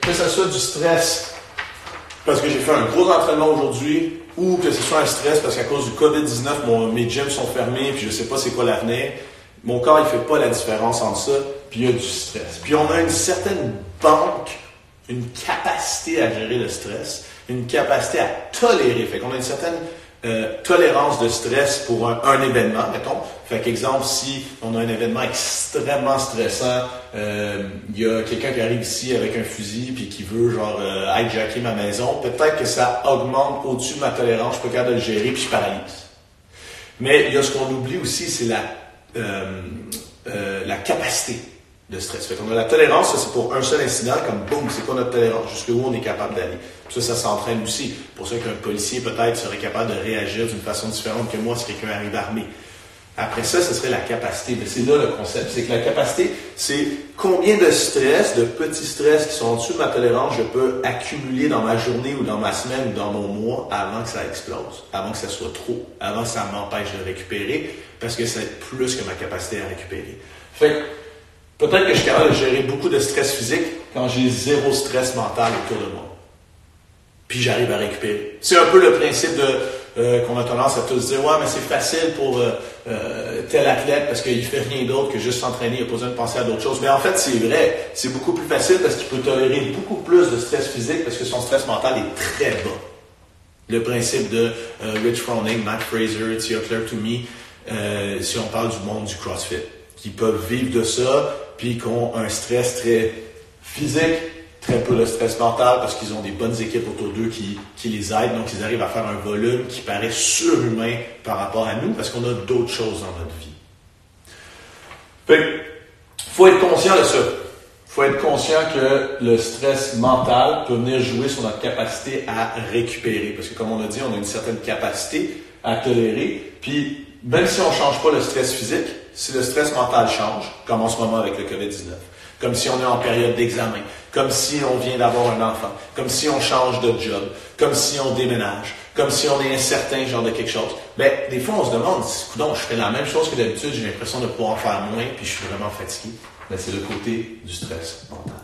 Que ce soit du stress parce que j'ai fait un gros entraînement aujourd'hui ou que ce soit un stress parce qu'à cause du COVID-19, mes gyms sont fermés puis je sais pas c'est quoi l'avenir, mon corps il fait pas la différence entre ça puis il y a du stress. Puis on a une certaine banque, une capacité à gérer le stress, une capacité à tolérer. Fait qu'on a une certaine euh, tolérance de stress pour un, événement, mettons. Fait qu'exemple, si on a un événement extrêmement stressant, euh, il y a quelqu'un qui arrive ici avec un fusil puis qui veut genre euh, hijacker ma maison, peut-être que ça augmente au-dessus de ma tolérance, je peux capable de le gérer puis je paralyse. Mais il y a ce qu'on oublie aussi, c'est la, la capacité de stress. Fait qu'on a la tolérance, c'est pour un seul incident, comme boum, c'est quoi notre tolérance, jusqu'où on est capable d'aller. Ça, ça s'entraîne aussi. Pour ça qu'un policier peut-être serait capable de réagir d'une façon différente que moi si quelqu'un arrive armé. Après ça, ce serait la capacité. Mais c'est là le concept. C'est que la capacité, c'est combien de stress, de petits stress qui sont en dessous de ma tolérance, je peux accumuler dans ma journée ou dans ma semaine ou dans mon mois avant que ça explose, avant que ça soit trop, avant que ça m'empêche de récupérer, parce que c'est plus que ma capacité à récupérer. Fait peut-être que je suis capable de gérer beaucoup de stress physique quand j'ai zéro stress mental autour de moi. Puis j'arrive à récupérer. C'est un peu le principe de euh, qu'on a tendance à tous dire ouais mais c'est facile pour euh, euh, tel athlète parce qu'il fait rien d'autre que juste s'entraîner, il n'a pas besoin de penser à d'autres choses. Mais en fait c'est vrai, c'est beaucoup plus facile parce qu'il peut tolérer beaucoup plus de stress physique parce que son stress mental est très bas. Le principe de Rich Froning, Matt Fraser, Tia Claire Toomey, si on parle du monde du CrossFit, qui peuvent vivre de ça, puis qui ont un stress très physique, très peu de stress mental parce qu'ils ont des bonnes équipes autour d'eux qui, qui, les aident. Donc, ils arrivent à faire un volume qui paraît surhumain par rapport à nous parce qu'on a d'autres choses dans notre vie. Fait faut être conscient de ça. faut être conscient que le stress mental peut venir jouer sur notre capacité à récupérer. Parce que, comme on a dit, on a une certaine capacité à tolérer. Puis, même si on ne change pas le stress physique, si le stress mental change, comme en ce moment avec le COVID-19, comme si on est en période d'examen, comme si on vient d'avoir un enfant, comme si on change de job, comme si on déménage, comme si on est incertain, genre de quelque chose. Ben, des fois, on se demande, donc je fais la même chose que d'habitude, j'ai l'impression de pouvoir faire moins, puis je suis vraiment fatigué. Ben, c'est le côté du stress mental.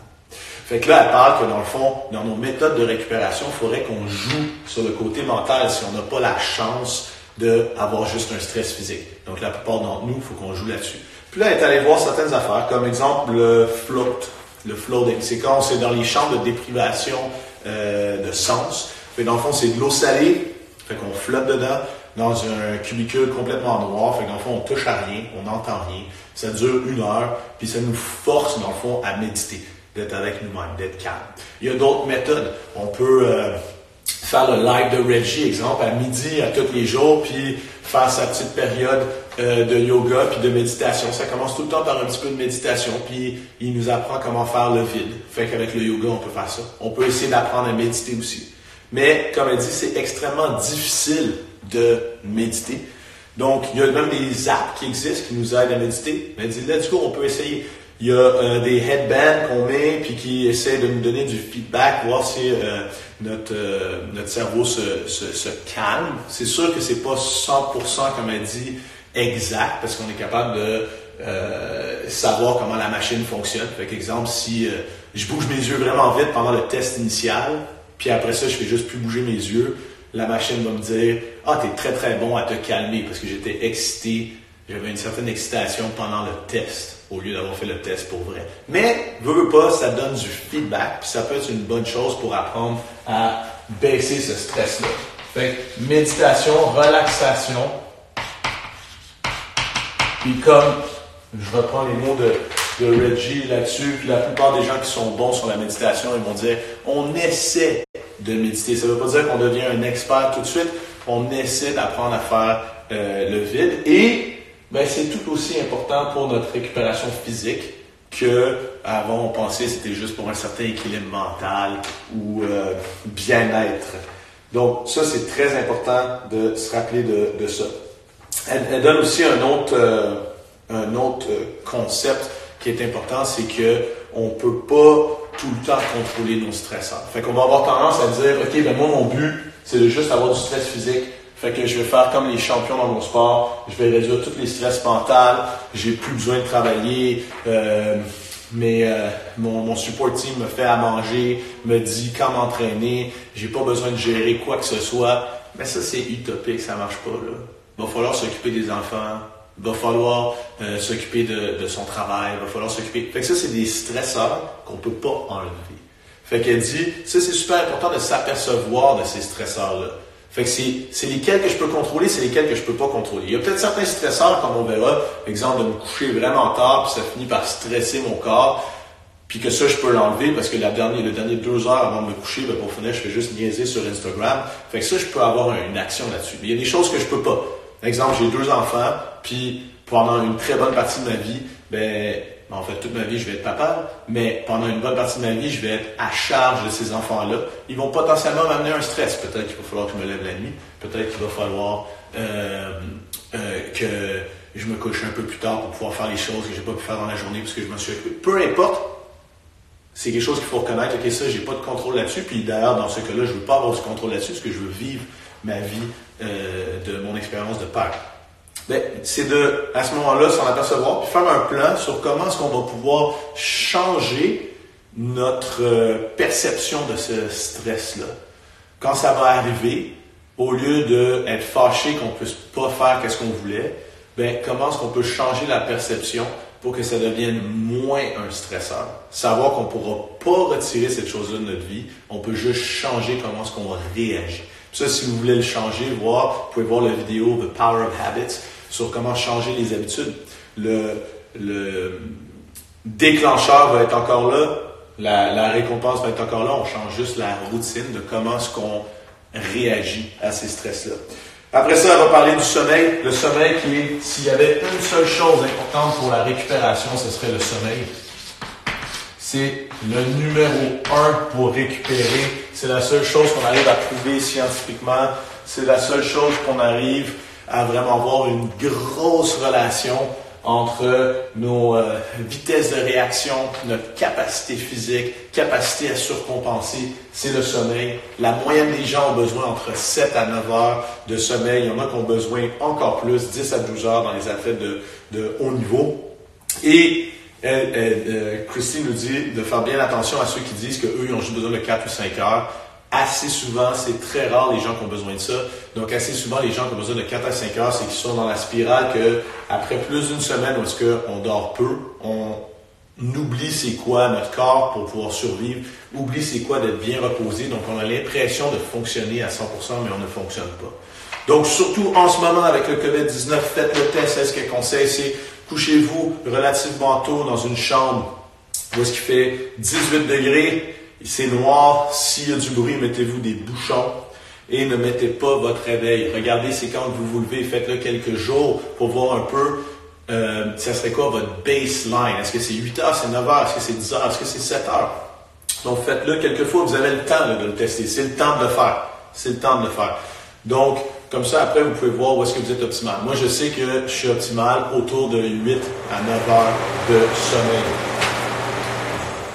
Fait que là, elle parle que dans le fond, dans nos méthodes de récupération, il faudrait qu'on joue sur le côté mental si on n'a pas la chance d'avoir juste un stress physique. Donc, la plupart d'entre nous, il faut qu'on joue là-dessus. Puis là, elle est allée voir certaines affaires, comme exemple le float, le. C'est quand c'est dans les champs de déprivation euh, de sens. Fait dans le fond, c'est de l'eau salée, fait qu'on flotte dedans dans un cubicule complètement noir. Fait que dans le fond, on touche à rien, on n'entend rien. Ça dure une heure, puis ça nous force, dans le fond, à méditer, d'être avec nous-mêmes, d'être calme. Il y a d'autres méthodes. On peut euh, faire le live de Reggie, exemple, à midi, à tous les jours, puis faire sa petite période euh, de yoga puis de méditation. Ça commence tout le temps par un petit peu de méditation, puis il nous apprend comment faire le vide. Fait qu'avec le yoga, on peut faire ça. On peut essayer d'apprendre à méditer aussi. Mais, comme elle dit, c'est extrêmement difficile de méditer. Donc, il y a même des apps qui existent qui nous aident à méditer. Mais elle dit, let's go, on peut essayer. Il y a euh, des headbands qu'on met puis qui essaient de nous donner du feedback, voir si euh, notre, euh, notre cerveau se calme. C'est sûr que c'est pas 100% comme elle dit exact parce qu'on est capable de savoir comment la machine fonctionne. Fait exemple, si je bouge mes yeux vraiment vite pendant le test initial, puis après ça, je fais juste plus bouger mes yeux, la machine va me dire Ah, tu es très très bon à te calmer parce que j'étais excité, j'avais une certaine excitation pendant le test au lieu d'avoir fait le test pour vrai. Mais, veux, veux pas, ça donne du feedback, puis ça peut être une bonne chose pour apprendre à baisser ce stress-là. Fait méditation, relaxation. Puis comme je reprends les mots de, de Reggie là-dessus, puis la plupart des gens qui sont bons sur la méditation, ils vont dire on essaie de méditer. Ça ne veut pas dire qu'on devient un expert tout de suite. On essaie d'apprendre à faire euh, le vide. Et ben, c'est tout aussi important pour notre récupération physique que avant on pensait que c'était juste pour un certain équilibre mental ou euh, bien-être. Donc ça c'est très important de se rappeler de, ça. Elle, donne aussi un autre, euh, un autre concept qui est important, c'est que on peut pas tout le temps contrôler nos stresseurs. Fait qu'on va avoir tendance à dire, ok, ben moi mon but c'est de juste avoir du stress physique fait que je vais faire comme les champions dans mon sport. Je vais réduire tous les stress mentaux. J'ai plus besoin de travailler. Euh, mais euh, mon, mon, support team me fait à manger, me dit quand m'entraîner. J'ai pas besoin de gérer quoi que ce soit. Mais ça, c'est utopique, ça marche pas. Là. Il va falloir s'occuper des enfants. Il va falloir euh, s'occuper de, de, son travail. Il va falloir s'occuper. Fait que ça, c'est des stresseurs qu'on peut pas enlever. Fait qu'elle dit, ça, c'est super important de s'apercevoir de ces stresseurs-là. Fait que c'est lesquels que je peux contrôler, c'est lesquels que je peux pas contrôler. Il y a peut-être certains stresseurs, comme on verra, exemple de me coucher vraiment tard, puis ça finit par stresser mon corps, puis que ça, je peux l'enlever parce que la dernière, deux heures avant de me coucher, ben, pour finir, je fais juste niaiser sur Instagram. Fait que ça, je peux avoir une action là-dessus. Mais il y a des choses que je peux pas. Exemple, j'ai deux enfants, puis pendant une très bonne partie de ma vie, ben, ben, en fait, toute ma vie, je vais être papa, mais pendant une bonne partie de ma vie, je vais être à charge de ces enfants-là. Ils vont potentiellement m'amener un stress. Peut-être qu'il va falloir que je me lève la nuit. Peut-être qu'il va falloir euh, euh, que je me couche un peu plus tard pour pouvoir faire les choses que j'ai pas pu faire dans la journée parce que je me suis Peu importe, c'est quelque chose qu'il faut reconnaître. Ok, ça, j'ai pas de contrôle là-dessus. Puis d'ailleurs, dans ce cas-là, je veux pas avoir du contrôle là-dessus parce que je veux vivre ma vie euh, de mon expérience de père. Ben, c'est de, à ce moment-là, s'en apercevoir, puis faire un plan sur comment est-ce qu'on va pouvoir changer notre euh, perception de ce stress-là. Quand ça va arriver, au lieu d'être fâché qu'on ne puisse pas faire ce qu'on voulait, ben, comment est-ce qu'on peut changer la perception pour que ça devienne moins un stresseur? Savoir qu'on ne pourra pas retirer cette chose-là de notre vie, on peut juste changer comment est-ce qu'on va réagir. Ça, si vous voulez le changer, voir, vous pouvez voir la vidéo The Power of Habits sur comment changer les habitudes. Le, le déclencheur va être encore là, la, la, récompense va être encore là, on change juste la routine de comment est-ce qu'on réagit à ces stress-là. Après ça, on va parler du sommeil. Le sommeil qui est, s'il y avait une seule chose importante pour la récupération, ce serait le sommeil. C'est le numéro un pour récupérer. C'est la seule chose qu'on arrive à prouver scientifiquement. C'est la seule chose qu'on arrive à vraiment avoir une grosse relation entre nos euh, vitesses de réaction, notre capacité physique, capacité à surcompenser, c'est le sommeil. La moyenne des gens ont besoin entre 7 à 9 heures de sommeil. Il y en a qui ont besoin encore plus, 10 à 12 heures dans les athlètes de, de haut niveau. Et euh, Christine nous dit de faire bien attention à ceux qui disent qu'eux, ils ont juste besoin de 4 ou 5 heures assez souvent, c'est très rare les gens qui ont besoin de ça. Donc, assez souvent, les gens qui ont besoin de 4 à 5 heures, c'est qu'ils sont dans la spirale que, après plus d'une semaine où est-ce qu'on dort peu, on oublie c'est quoi notre corps pour pouvoir survivre, oublie c'est quoi d'être bien reposé. Donc, on a l'impression de fonctionner à 100%, mais on ne fonctionne pas. Donc, surtout en ce moment avec le COVID-19, faites le test. est ce qu'elle conseille, c'est couchez-vous relativement tôt dans une chambre où est-ce qu'il fait 18 degrés, c'est noir. S'il y a du bruit, mettez-vous des bouchons et ne mettez pas votre réveil. Regardez, c'est quand vous vous levez, faites-le quelques jours pour voir un peu, euh, ça serait quoi votre baseline? Est-ce que c'est 8 heures, c'est 9 heures, est-ce que c'est 10 heures, est-ce que c'est 7 heures? Donc faites-le quelques fois, vous avez le temps de le tester. C'est le temps de le faire. C'est le temps de le faire. Donc, comme ça, après, vous pouvez voir où est-ce que vous êtes optimal. Moi, je sais que je suis optimal autour de 8 à 9 heures de sommeil.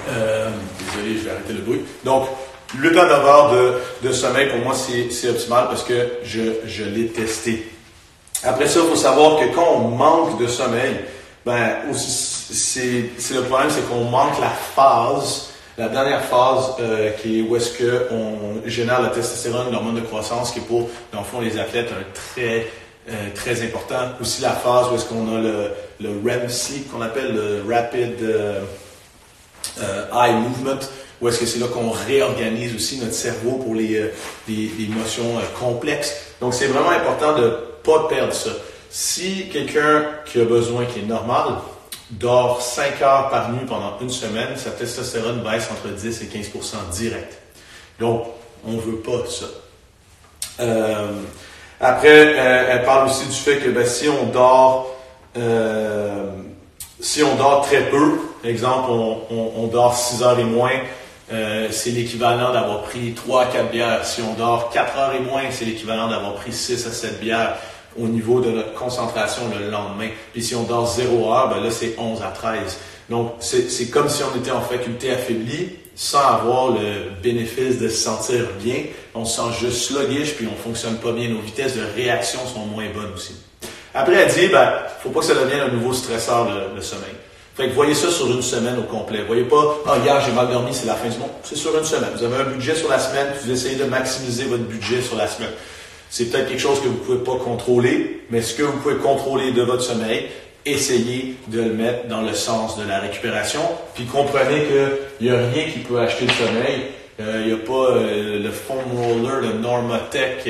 Euh, je vais arrêter le bruit. Donc, 8 à 9 heures de, de sommeil, pour moi, c'est optimal parce que je, je l'ai testé. Après ça, il faut savoir que quand on manque de sommeil, ben, c'est le problème, c'est qu'on manque la phase, la dernière phase euh, qui est où est-ce qu'on génère la testostérone, l'hormone de croissance, qui est pour, dans le fond, les athlètes, un très, euh, très important. Aussi la phase où est-ce qu'on a le, le REM sleep, qu'on appelle le Rapid... Euh, euh, eye movement, ou est-ce que c'est là qu'on réorganise aussi notre cerveau pour les, euh, les, motions euh, complexes. Donc c'est vraiment important de pas perdre ça. Si quelqu'un qui a besoin, qui est normal, dort 5 heures par nuit pendant une semaine, sa testostérone baisse entre 10 et 15% direct. Donc, on ne veut pas ça. après, elle parle aussi du fait que ben, si on dort si on dort très peu, exemple, on, dort 6 heures et moins, euh, c'est l'équivalent d'avoir pris 3 à 4 bières. Si on dort 4 heures et moins, c'est l'équivalent d'avoir pris 6 à 7 bières au niveau de notre concentration le lendemain. Puis si on dort 0 heure, ben là, c'est 11 à 13. Donc, c'est comme si on était en faculté affaiblie sans avoir le bénéfice de se sentir bien. On se sent juste sluggish, puis on fonctionne pas bien. Nos vitesses de réaction sont moins bonnes aussi. Après, elle dit, ben, faut pas que ça devienne un nouveau stresseur, le, sommeil. Fait que voyez ça sur une semaine au complet. Voyez pas, ah, hier j'ai mal dormi, c'est la fin du monde. C'est sur une semaine. Vous avez un budget sur la semaine, vous essayez de maximiser votre budget sur la semaine. C'est peut-être quelque chose que vous pouvez pas contrôler, mais ce que vous pouvez contrôler de votre sommeil, essayez de le mettre dans le sens de la récupération. Puis comprenez qu'il n'y a rien qui peut acheter le sommeil. il n'y a pas le foam roller, le Normatec,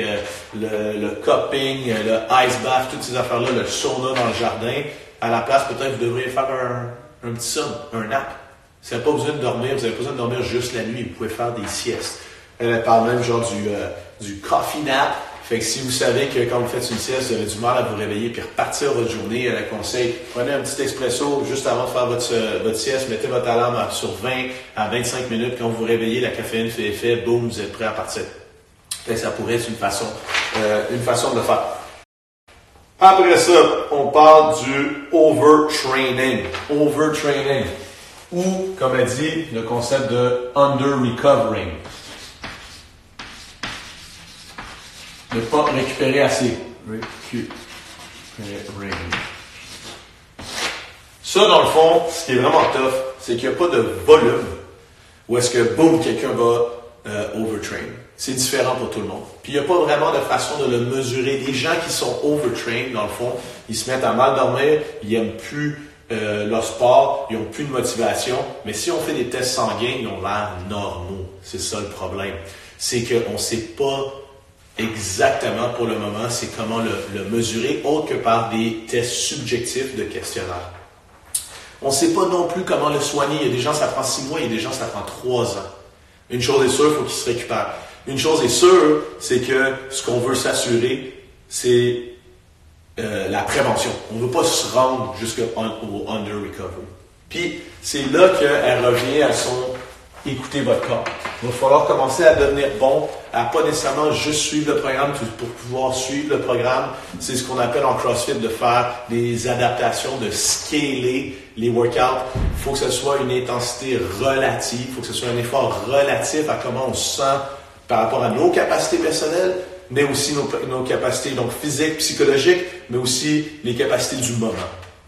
le, le cupping, le ice bath, toutes ces affaires-là, le sauna dans le jardin. À la place, peut-être vous devriez faire un, un petit somme, un nap. Vous n'avez pas besoin de dormir, vous n'avez pas besoin de dormir juste la nuit, vous pouvez faire des siestes. Elle parle même genre du, du coffee nap, fait que si vous savez que quand vous faites une sieste, vous avez du mal à vous réveiller puis repartir votre journée, elle conseille, prenez un petit expresso juste avant de faire votre, euh, votre sieste, mettez votre alarme sur 20 à 25 minutes. Quand vous vous réveillez, la caféine fait effet, boum, vous êtes prêt à partir. Fait que ça pourrait être une façon, euh, une façon de le faire. Après ça, on parle du overtraining. Overtraining. Ou, comme elle dit, le concept de under-recovering. Ne pas récupérer assez. Récupérer. Ça, dans le fond, ce qui est vraiment tough, c'est qu'il n'y a pas de volume où est-ce que, boum, quelqu'un va euh, overtrain. C'est différent pour tout le monde. Puis il n'y a pas vraiment de façon de le mesurer. Les gens qui sont overtrained, dans le fond, ils se mettent à mal dormir, ils n'aiment plus euh, leur sport, ils n'ont plus de motivation. Mais si on fait des tests sanguins, ils ont l'air normaux. C'est ça le problème. C'est qu'on ne sait pas exactement pour le moment, c'est comment le, mesurer, autre que par des tests subjectifs de questionnaire. On ne sait pas non plus comment le soigner. Il y a des gens, ça prend six mois, il y a des gens, ça prend trois ans. Une chose est sûre, il faut qu'ils se récupèrent. Une chose est sûre, c'est que ce qu'on veut s'assurer, c'est euh, la prévention. On ne veut pas se rendre jusqu'au under recovery. Puis c'est là qu'elle revient à son écouter votre corps. Il va falloir commencer à devenir bon, à pas nécessairement juste suivre le programme pour pouvoir suivre le programme. C'est ce qu'on appelle en CrossFit de faire des adaptations, de scaler les workouts. Il faut que ce soit une intensité relative, il faut que ce soit un effort relatif à comment on se sent par rapport à nos capacités personnelles, mais aussi nos, nos capacités donc physiques, psychologiques, mais aussi les capacités du moment.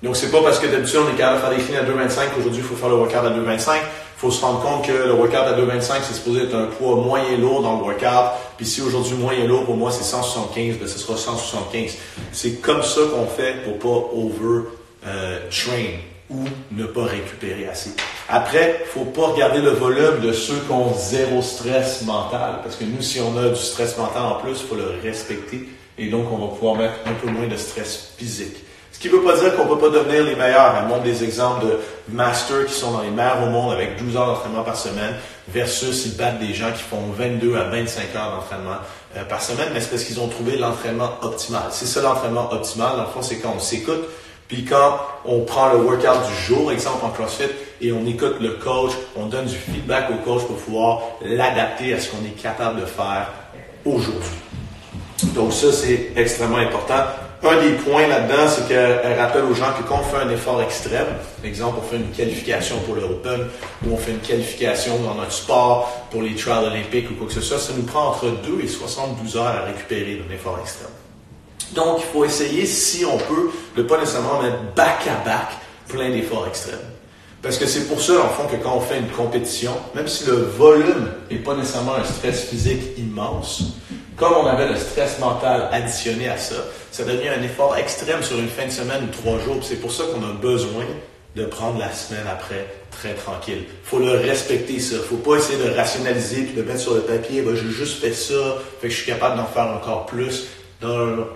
Donc, c'est pas parce que d'habitude on est capable de faire des cleans à 2,25 qu'aujourd'hui il faut faire le workout à 2,25 faut se rendre compte que le workout à 2,25, c'est supposé être un poids moyen lourd dans le workout. Puis si aujourd'hui moyen lourd pour moi c'est 175, ben ce sera 175. C'est comme ça qu'on fait pour pas over euh, train ou ne pas récupérer assez. Après, faut pas regarder le volume de ceux qui ont zéro stress mental, parce que nous, si on a du stress mental en plus, il faut le respecter, et donc on va pouvoir mettre un peu moins de stress physique. Ce qui ne veut pas dire qu'on ne peut pas devenir les meilleurs. Elle montre des exemples de masters qui sont dans les meilleurs au monde avec 12 heures d'entraînement par semaine versus ils battent des gens qui font 22 à 25 heures d'entraînement euh, par semaine, mais c'est parce qu'ils ont trouvé l'entraînement optimal. C'est ça l'entraînement optimal. Dans le fond, c'est quand on s'écoute, puis quand on prend le workout du jour, exemple en CrossFit, et on écoute le coach, on donne du feedback au coach pour pouvoir l'adapter à ce qu'on est capable de faire aujourd'hui. Donc ça, c'est extrêmement important. Un des points là-dedans, c'est qu'elle rappelle aux gens que quand on fait un effort extrême, exemple, on fait une qualification pour le Open ou on fait une qualification dans notre sport pour les trials olympiques ou quoi que ce soit, ça nous prend entre 2 et 72 heures à récupérer d'un effort extrême. Donc, il faut essayer, si on peut, de pas nécessairement mettre back-à-back plein d'efforts extrêmes. Parce que c'est pour ça, en fond, que quand on fait une compétition, même si le volume n'est pas nécessairement un stress physique immense, comme on avait le stress mental additionné à ça, ça devient un effort extrême sur une fin de semaine ou trois jours. C'est pour ça qu'on a besoin de prendre la semaine après très tranquille. Il faut le respecter, ça. Faut pas essayer de rationaliser puis de mettre sur le papier, ben, j'ai juste fait ça, fait que je suis capable d'en faire encore plus.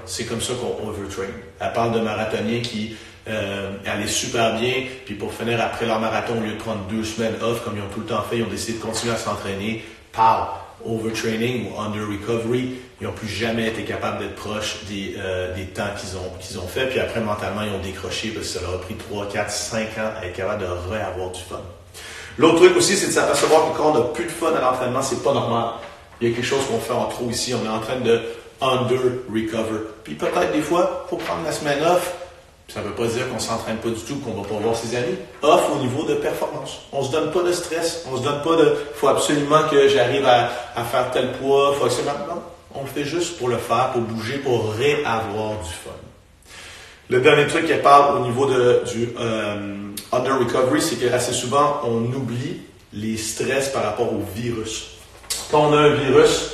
C'est comme ça qu'on overtrain. Elle parle de marathoniens qui euh, allaient super bien, puis pour finir après leur marathon, au lieu de prendre deux semaines off, comme ils ont tout le temps fait, ils ont décidé de continuer à s'entraîner. Parle overtraining ou under recovery, ils n'ont plus jamais été capables d'être proches des, euh, des temps qu'ils ont, qu'ils ont fait. Puis après, mentalement, ils ont décroché parce que ça leur a pris 3, 4, 5 ans à être capable de re-avoir du fun. L'autre truc aussi, c'est de s'apercevoir que quand on n'a plus de fun à l'entraînement, c'est pas normal. Il y a quelque chose qu'on fait en trop ici. On est en train de under recover. Puis peut-être des fois, faut prendre la semaine off, ça ne veut pas dire qu'on ne s'entraîne pas du tout, qu'on va pas voir ses amis. Off au niveau de performance. On ne se donne pas de stress. On se donne pas de faut absolument que j'arrive à, faire tel poids, faut absolument. Non. On le fait juste pour le faire, pour bouger, pour réavoir du fun. Le dernier truc qu'elle parle au niveau de, du euh, under recovery, c'est qu'assez souvent, on oublie les stress par rapport au virus. Quand on a un virus,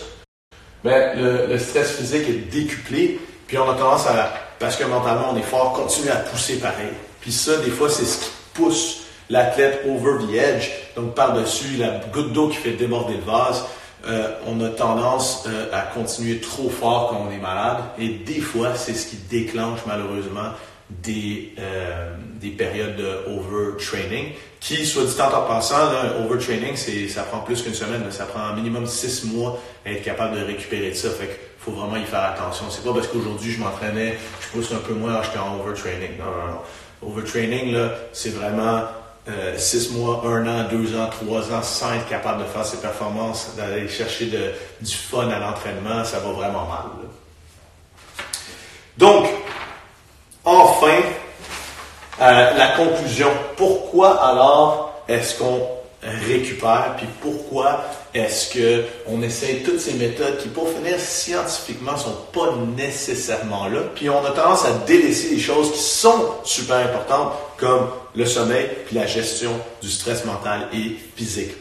ben, le, le stress physique est décuplé, puis on a tendance à parce que mentalement on est fort, continuer à pousser pareil. Puis ça, des fois, c'est ce qui pousse l'athlète over the edge. Donc par-dessus la goutte d'eau qui fait déborder le vase, euh, on a tendance euh, à continuer trop fort quand on est malade. Et des fois, c'est ce qui déclenche malheureusement des, euh, des périodes de overtraining, qui, soit dit en passant, là, overtraining, c'est, ça prend plus qu'une semaine, ça prend un minimum six mois à être capable de récupérer de ça. Fait qu'il faut vraiment y faire attention. C'est pas parce qu'aujourd'hui je m'entraînais, je pousse un peu moins, j'étais en overtraining. Non, non, non. Overtraining, là, c'est vraiment euh, six mois, un an, deux ans, trois ans, sans être capable de faire ses performances, d'aller chercher du fun à l'entraînement, ça va vraiment mal. Donc, enfin, euh, la conclusion. Pourquoi alors est-ce qu'on récupère, puis pourquoi est-ce qu'on essaye toutes ces méthodes qui, pour finir, scientifiquement, sont pas nécessairement là, puis on a tendance à délaisser les choses qui sont super importantes, comme le sommeil, puis la gestion du stress mental et physique.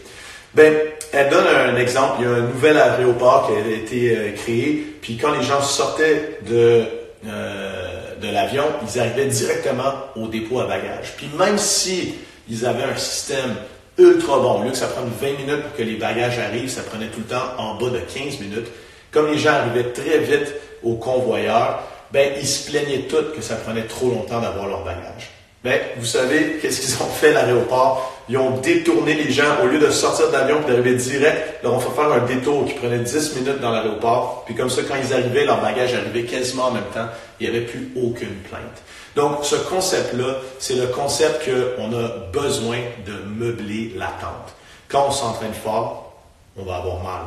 Ben, elle donne un exemple. Il y a un nouvel aéroport qui a été euh, créé, puis quand les gens sortaient de euh, de l'avion, ils arrivaient directement au dépôt à bagages. Puis même si ils avaient un système ultra bon, au lieu que ça prenne 20 minutes pour que les bagages arrivent, ça prenait tout le temps en bas de 15 minutes. Comme les gens arrivaient très vite au convoyeur, ben ils se plaignaient tous que ça prenait trop longtemps d'avoir leurs bagages. Ben, vous savez, qu'est-ce qu'ils ont fait l'aéroport? Ils ont détourné les gens. Au lieu de sortir de l'avion et d'arriver direct, leur ont fait faire un détour qui prenait 10 minutes dans l'aéroport. Puis comme ça, quand ils arrivaient, leur bagage arrivait quasiment en même temps. Il n'y avait plus aucune plainte. Donc, ce concept-là, c'est le concept qu'on a besoin de meubler l'attente. Quand on s'entraîne fort, on va avoir mal.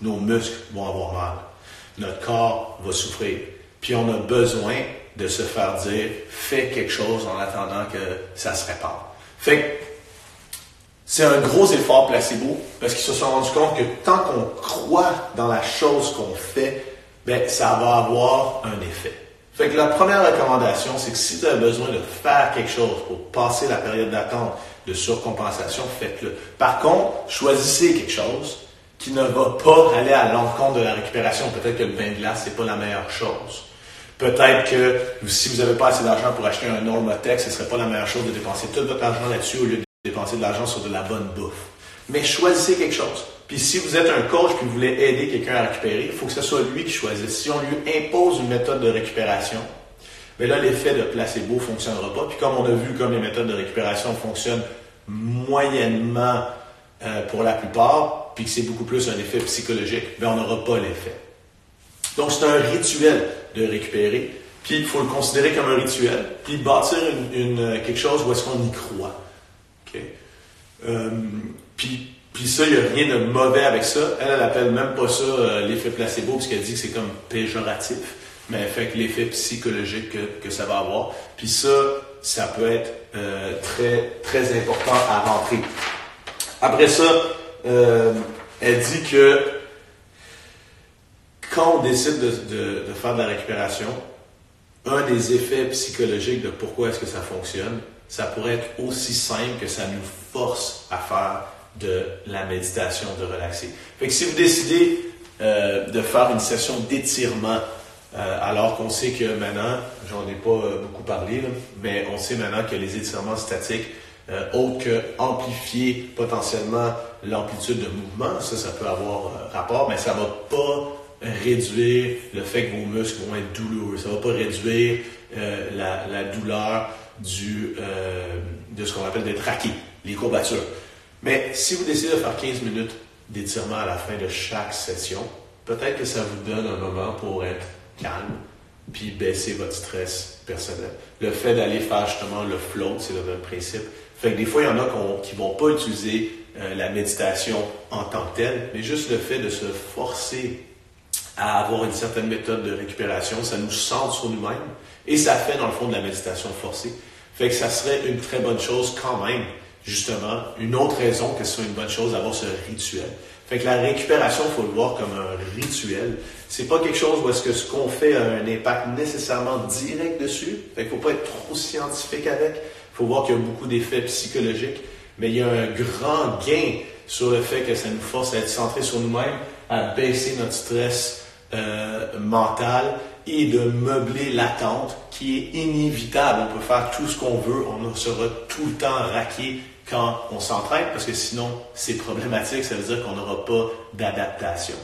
Nos muscles vont avoir mal. Notre corps va souffrir. Puis on a besoin de se faire dire fais quelque chose en attendant que ça se répare. Fait c'est un gros effort placebo parce qu'ils se sont rendus compte que tant qu'on croit dans la chose qu'on fait, ben, ça va avoir un effet. Fait que la première recommandation, c'est que si vous avez besoin de faire quelque chose pour passer la période d'attente de surcompensation, faites-le. Par contre, choisissez quelque chose qui ne va pas aller à l'encontre de la récupération. Peut-être que le bain de glace, c'est pas la meilleure chose. Peut-être que si vous n'avez pas assez d'argent pour acheter un Normatec, ce ne serait pas la meilleure chose de dépenser tout votre argent là-dessus au lieu de dépenser de l'argent sur de la bonne bouffe. Mais choisissez quelque chose. Puis si vous êtes un coach et vous voulez aider quelqu'un à récupérer, il faut que ce soit lui qui choisisse. Si on lui impose une méthode de récupération, mais là, l'effet de placebo ne fonctionnera pas. Puis comme on a vu comme les méthodes de récupération fonctionnent moyennement euh, pour la plupart, puis que c'est beaucoup plus un effet psychologique, ben on n'aura pas l'effet. Donc, c'est un rituel de récupérer. Puis, il faut le considérer comme un rituel. Puis, bâtir une, euh, quelque chose où est-ce qu'on y croit. Euh, puis, puis ça, il n'y a rien de mauvais avec ça. Elle, elle appelle même pas ça euh, l'effet placebo, puisqu'elle dit que c'est comme péjoratif. Mais elle fait que l'effet psychologique que, ça va avoir. Puis ça, ça peut être très, très important à rentrer. Après ça, elle dit que quand on décide de, faire de la récupération, un des effets psychologiques de pourquoi est-ce que ça fonctionne, ça pourrait être aussi simple que ça nous force à faire de la méditation, de relaxer. Fait que si vous décidez euh, de faire une session d'étirement, euh, alors qu'on sait que maintenant, j'en ai pas euh, beaucoup parlé, mais on sait maintenant que les étirements statiques, autres que amplifier potentiellement l'amplitude de mouvement, ça, ça peut avoir rapport, mais ça va pas réduire le fait que vos muscles vont être douloureux. Ça ne va pas réduire euh, la, douleur du, euh, de ce qu'on appelle des traqués, les courbatures. Mais si vous décidez de faire 15 minutes d'étirement à la fin de chaque session, peut-être que ça vous donne un moment pour être calme, puis baisser votre stress personnel. Le fait d'aller faire justement le float, c'est le même principe. Fait que des fois, il y en a qui ne vont pas utiliser euh, la méditation en tant que telle, mais juste le fait de se forcer à avoir une certaine méthode de récupération, ça nous centre sur nous-mêmes et ça fait dans le fond de la méditation forcée. Fait que ça serait une très bonne chose quand même, justement, une autre raison que ce soit une bonne chose d'avoir ce rituel. Fait que la récupération, faut le voir comme un rituel. C'est pas quelque chose où est-ce que ce qu'on fait a un impact nécessairement direct dessus. Fait qu'il faut pas être trop scientifique avec. Faut voir qu'il y a beaucoup d'effets psychologiques, mais il y a un grand gain sur le fait que ça nous force à être centré sur nous-mêmes, à baisser notre stress, euh, mental et de meubler l'attente qui est inévitable. On peut faire tout ce qu'on veut, on sera tout le temps raqué quand on s'entraîne parce que sinon c'est problématique, ça veut dire qu'on n'aura pas d'adaptation.